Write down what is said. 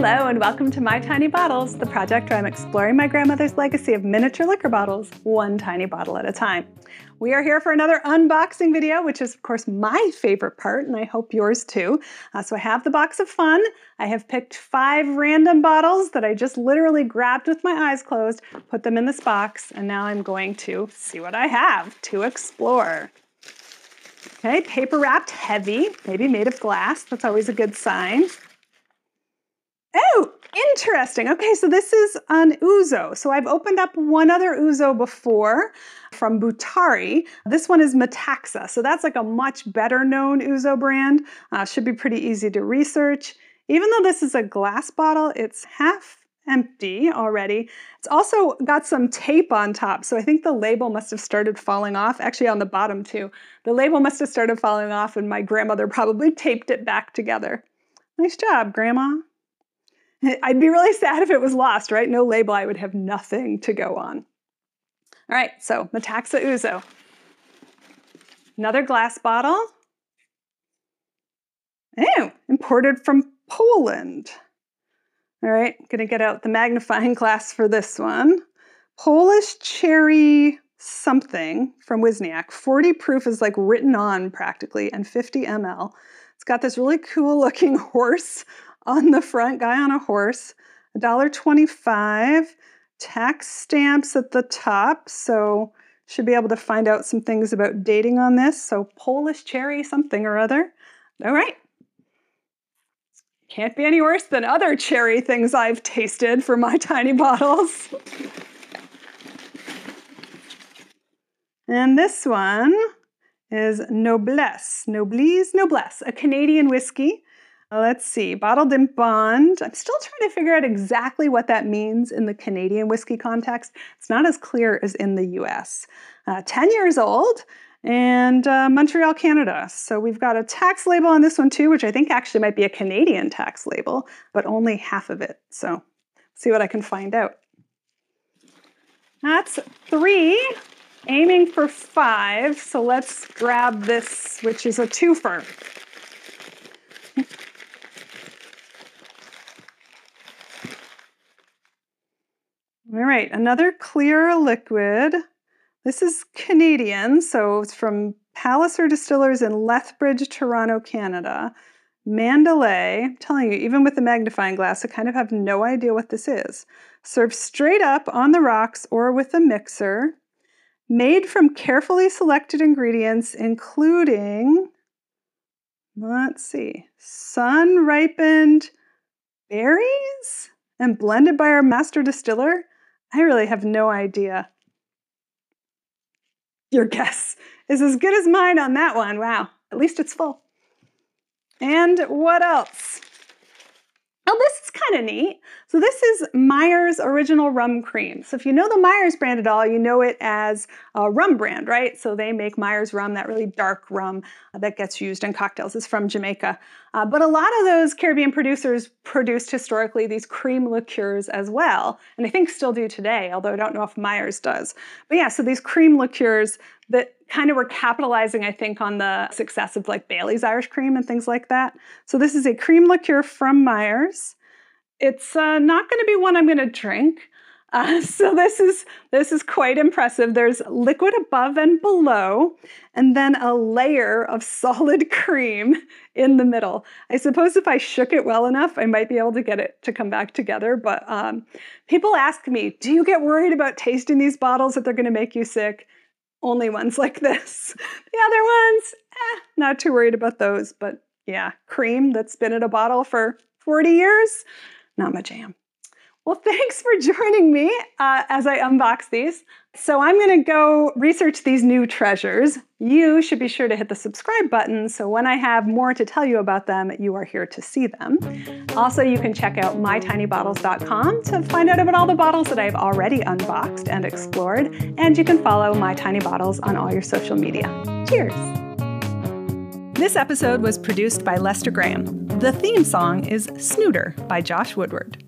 Hello, and welcome to My Tiny Bottles, the project where I'm exploring my grandmother's legacy of miniature liquor bottles, one tiny bottle at a time. We are here for another unboxing video, which is, of course, my favorite part, and I hope yours too. Uh, so I have the box of fun. I have picked five random bottles that I just literally grabbed with my eyes closed, put them in this box, and now I'm going to see what I have to explore. Okay, paper wrapped heavy, maybe made of glass. That's always a good sign. Oh, interesting. Okay, so this is an ouzo. So I've opened up one other ouzo before from Boutari. This one is Metaxa. So that's like a much better known ouzo brand. Uh, should be pretty easy to research. Even though this is a glass bottle, it's half empty already. It's also got some tape on top, so I think the label must have started falling off, actually on the bottom too. The label must have started falling off and my grandmother probably taped it back together. Nice job, Grandma. I'd be really sad if it was lost, right? No label, I would have nothing to go on. All right, so Metaxa Ouzo. Another glass bottle. Oh, imported from Poland. All right, gonna get out the magnifying glass for this one. Polish cherry something from Wisniak. 40 proof is like written on practically, and 50 ml. It's got this really cool looking horse on the front, guy on a horse, $1.25, tax stamps at the top, so should be able to find out some things about dating on this. So Polish cherry something or other. All right. Can't be any worse than other cherry things I've tasted for my tiny bottles. and this one is Noblesse, Noblesse, Noblesse, a Canadian whiskey. Let's see, bottled in bond. I'm still trying to figure out exactly what that means in the Canadian whiskey context. It's not as clear as in the US. Uh, 10 years old and uh, Montreal, Canada. So we've got a tax label on this one too, which I think actually might be a Canadian tax label, but only half of it. So see what I can find out. That's three, aiming for five. So let's grab this, which is a twofer. All right, another clear liquid. This is Canadian, so it's from Palliser Distillers in Lethbridge, Toronto, Canada. Mandalay, I'm telling you, even with the magnifying glass, I kind of have no idea what this is. Served straight up on the rocks or with a mixer. Made from carefully selected ingredients, including, let's see, sun ripened berries and blended by our master distiller. I really have no idea. Your guess is as good as mine on that one. Wow, at least it's full. And what else? Kind of neat. So this is Myers Original Rum Cream. So if you know the Myers brand at all, you know it as a rum brand, right? So they make Myers rum, that really dark rum that gets used in cocktails is from Jamaica. Uh, but a lot of those Caribbean producers produced historically these cream liqueurs as well, and I think still do today, although I don't know if Myers does. But yeah, so these cream liqueurs that kind of were capitalizing, I think, on the success of like Bailey's Irish Cream and things like that. So this is a cream liqueur from Myers. It's uh, not going to be one I'm going to drink. Uh, so this is this is quite impressive. There's liquid above and below, and then a layer of solid cream in the middle. I suppose if I shook it well enough, I might be able to get it to come back together. But um, people ask me, "Do you get worried about tasting these bottles that they're going to make you sick?" only ones like this. The other ones, eh, not too worried about those. But yeah, cream that's been in a bottle for 40 years, not my jam. Well, thanks for joining me uh, as I unbox these. So I'm going to go research these new treasures. You should be sure to hit the subscribe button so when I have more to tell you about them, you are here to see them. Also, you can check out mytinybottles.com to find out about all the bottles that I've already unboxed and explored, and you can follow My Tiny Bottles on all your social media. Cheers! This episode was produced by Lester Graham. The theme song is Snooter by Josh Woodward.